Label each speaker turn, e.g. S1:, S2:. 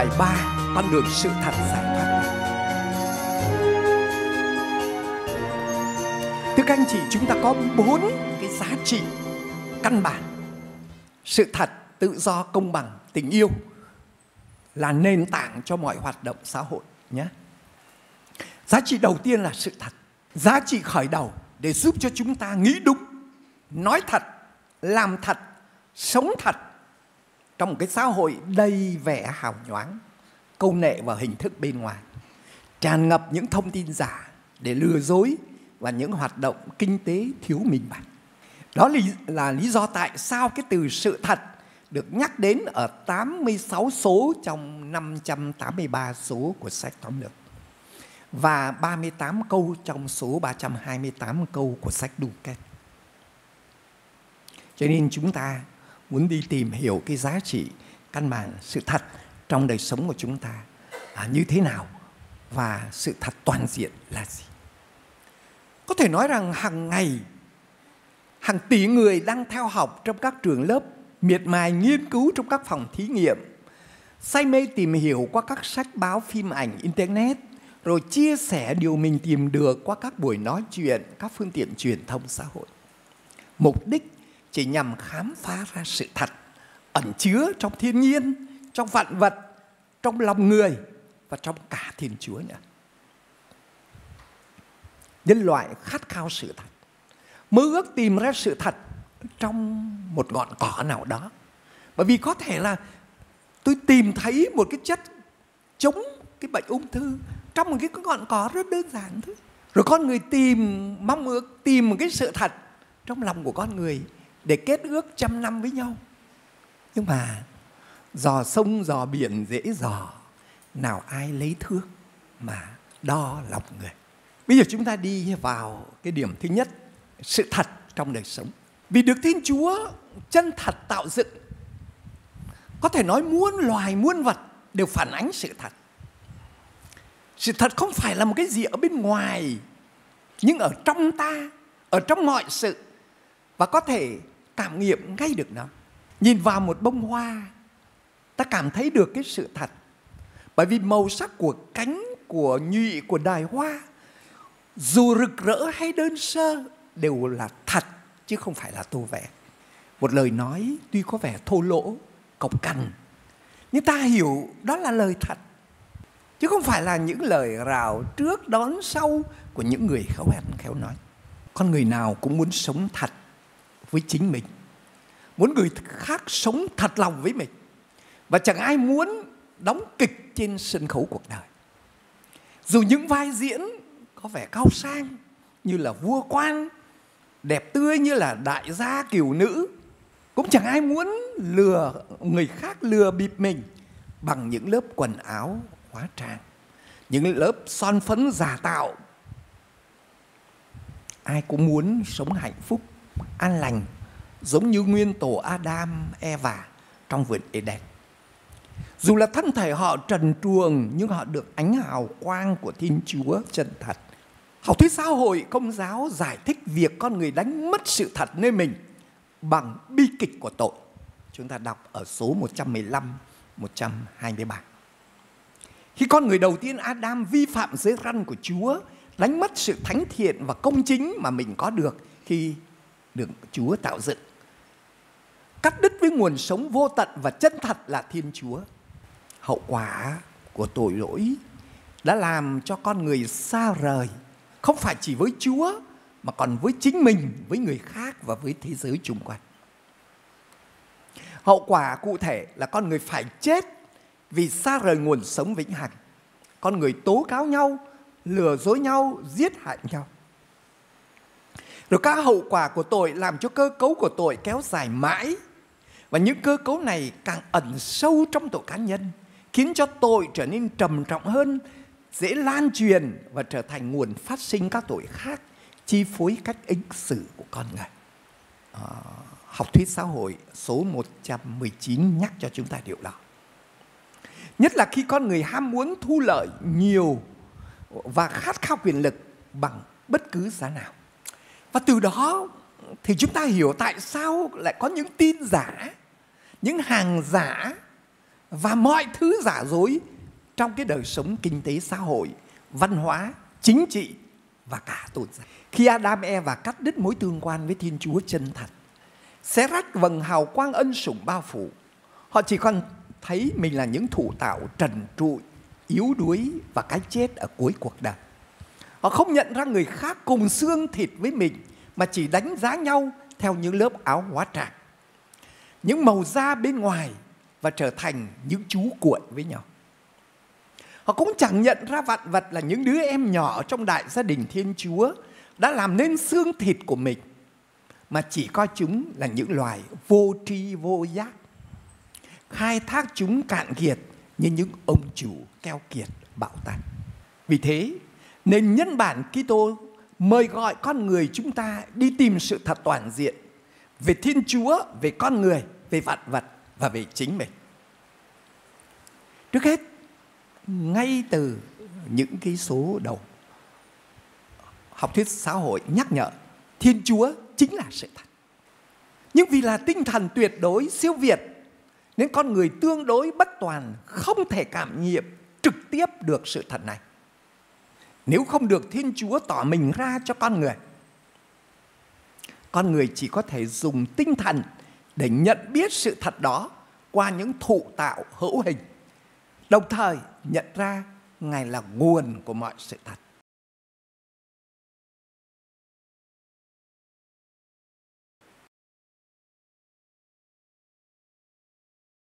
S1: bài 3 con đường sự thật giải thoát. Thưa các anh chị, chúng ta có bốn cái giá trị căn bản. Sự thật, tự do, công bằng, tình yêu là nền tảng cho mọi hoạt động xã hội nhé. Giá trị đầu tiên là sự thật. Giá trị khởi đầu để giúp cho chúng ta nghĩ đúng, nói thật, làm thật, sống thật trong một cái xã hội đầy vẻ hào nhoáng, câu nệ và hình thức bên ngoài, tràn ngập những thông tin giả để lừa dối và những hoạt động kinh tế thiếu minh bạch đó là lý do tại sao cái từ sự thật được nhắc đến ở 86 số trong 583 số của sách tóm lược và 38 câu trong số 328 câu của sách Đu Kết. Cho nên chúng ta muốn đi tìm hiểu cái giá trị căn bản sự thật trong đời sống của chúng ta à, như thế nào và sự thật toàn diện là gì. Có thể nói rằng hàng ngày hàng tỷ người đang theo học trong các trường lớp miệt mài nghiên cứu trong các phòng thí nghiệm say mê tìm hiểu qua các sách báo phim ảnh internet rồi chia sẻ điều mình tìm được qua các buổi nói chuyện các phương tiện truyền thông xã hội mục đích chỉ nhằm khám phá ra sự thật, ẩn chứa trong thiên nhiên, trong vạn vật, trong lòng người và trong cả thiên chúa nữa. Nhân loại khát khao sự thật, mơ ước tìm ra sự thật trong một ngọn cỏ nào đó. Bởi vì có thể là tôi tìm thấy một cái chất chống cái bệnh ung thư trong một cái ngọn cỏ rất đơn giản thôi. Rồi con người tìm, mong ước tìm một cái sự thật trong lòng của con người để kết ước trăm năm với nhau. Nhưng mà dò sông dò biển dễ dò nào ai lấy thước mà đo lòng người. Bây giờ chúng ta đi vào cái điểm thứ nhất, sự thật trong đời sống. Vì được Thiên Chúa chân thật tạo dựng, có thể nói muôn loài muôn vật đều phản ánh sự thật. Sự thật không phải là một cái gì ở bên ngoài, nhưng ở trong ta, ở trong mọi sự. Và có thể cảm nghiệm ngay được nó. Nhìn vào một bông hoa, ta cảm thấy được cái sự thật. Bởi vì màu sắc của cánh của nhụy của đài hoa, dù rực rỡ hay đơn sơ, đều là thật, chứ không phải là tô vẽ. Một lời nói tuy có vẻ thô lỗ, cộc cằn, nhưng ta hiểu đó là lời thật. Chứ không phải là những lời rào trước đón sau của những người khéo hẹn, khéo nói. Con người nào cũng muốn sống thật với chính mình. Muốn người khác sống thật lòng với mình. Và chẳng ai muốn đóng kịch trên sân khấu cuộc đời. Dù những vai diễn có vẻ cao sang như là vua quan, đẹp tươi như là đại gia kiều nữ, cũng chẳng ai muốn lừa người khác lừa bịp mình bằng những lớp quần áo hóa trang, những lớp son phấn giả tạo. Ai cũng muốn sống hạnh phúc an lành giống như nguyên tổ Adam Eva trong vườn Eden dù là thân thể họ trần truồng nhưng họ được ánh hào quang của Thiên Chúa chân thật Học thuyết xã hội công giáo giải thích việc con người đánh mất sự thật nơi mình bằng bi kịch của tội. Chúng ta đọc ở số 115, 123. Khi con người đầu tiên Adam vi phạm giới răn của Chúa, đánh mất sự thánh thiện và công chính mà mình có được khi được Chúa tạo dựng. Cắt đứt với nguồn sống vô tận và chân thật là Thiên Chúa. Hậu quả của tội lỗi đã làm cho con người xa rời không phải chỉ với Chúa mà còn với chính mình, với người khác và với thế giới chung quanh. Hậu quả cụ thể là con người phải chết vì xa rời nguồn sống vĩnh hằng. Con người tố cáo nhau, lừa dối nhau, giết hại nhau. Rồi các hậu quả của tội làm cho cơ cấu của tội kéo dài mãi. Và những cơ cấu này càng ẩn sâu trong tội cá nhân, khiến cho tội trở nên trầm trọng hơn dễ lan truyền và trở thành nguồn phát sinh các tội khác chi phối cách ứng xử của con người. À, học thuyết xã hội số 119 nhắc cho chúng ta điều đó. Nhất là khi con người ham muốn thu lợi nhiều và khát khao quyền lực bằng bất cứ giá nào. Và từ đó thì chúng ta hiểu tại sao lại có những tin giả, những hàng giả và mọi thứ giả dối trong cái đời sống kinh tế xã hội, văn hóa, chính trị và cả tôn giáo. Khi Adam và cắt đứt mối tương quan với Thiên Chúa chân thật, xé rách vầng hào quang ân sủng bao phủ, họ chỉ còn thấy mình là những thủ tạo trần trụi, yếu đuối và cái chết ở cuối cuộc đời. Họ không nhận ra người khác cùng xương thịt với mình mà chỉ đánh giá nhau theo những lớp áo hóa trang. Những màu da bên ngoài và trở thành những chú cuội với nhau. Họ cũng chẳng nhận ra vạn vật là những đứa em nhỏ trong đại gia đình Thiên Chúa đã làm nên xương thịt của mình mà chỉ coi chúng là những loài vô tri vô giác khai thác chúng cạn kiệt như những ông chủ keo kiệt bạo tàn. Vì thế, nên nhân bản Kitô mời gọi con người chúng ta đi tìm sự thật toàn diện về Thiên Chúa, về con người, về vạn vật và về chính mình. Trước hết, ngay từ những cái số đầu học thuyết xã hội nhắc nhở Thiên Chúa chính là sự thật. Nhưng vì là tinh thần tuyệt đối siêu việt nên con người tương đối bất toàn không thể cảm nghiệm trực tiếp được sự thật này. Nếu không được Thiên Chúa tỏ mình ra cho con người, con người chỉ có thể dùng tinh thần để nhận biết sự thật đó qua những thụ tạo hữu hình, đồng thời nhận ra Ngài là nguồn của mọi sự thật.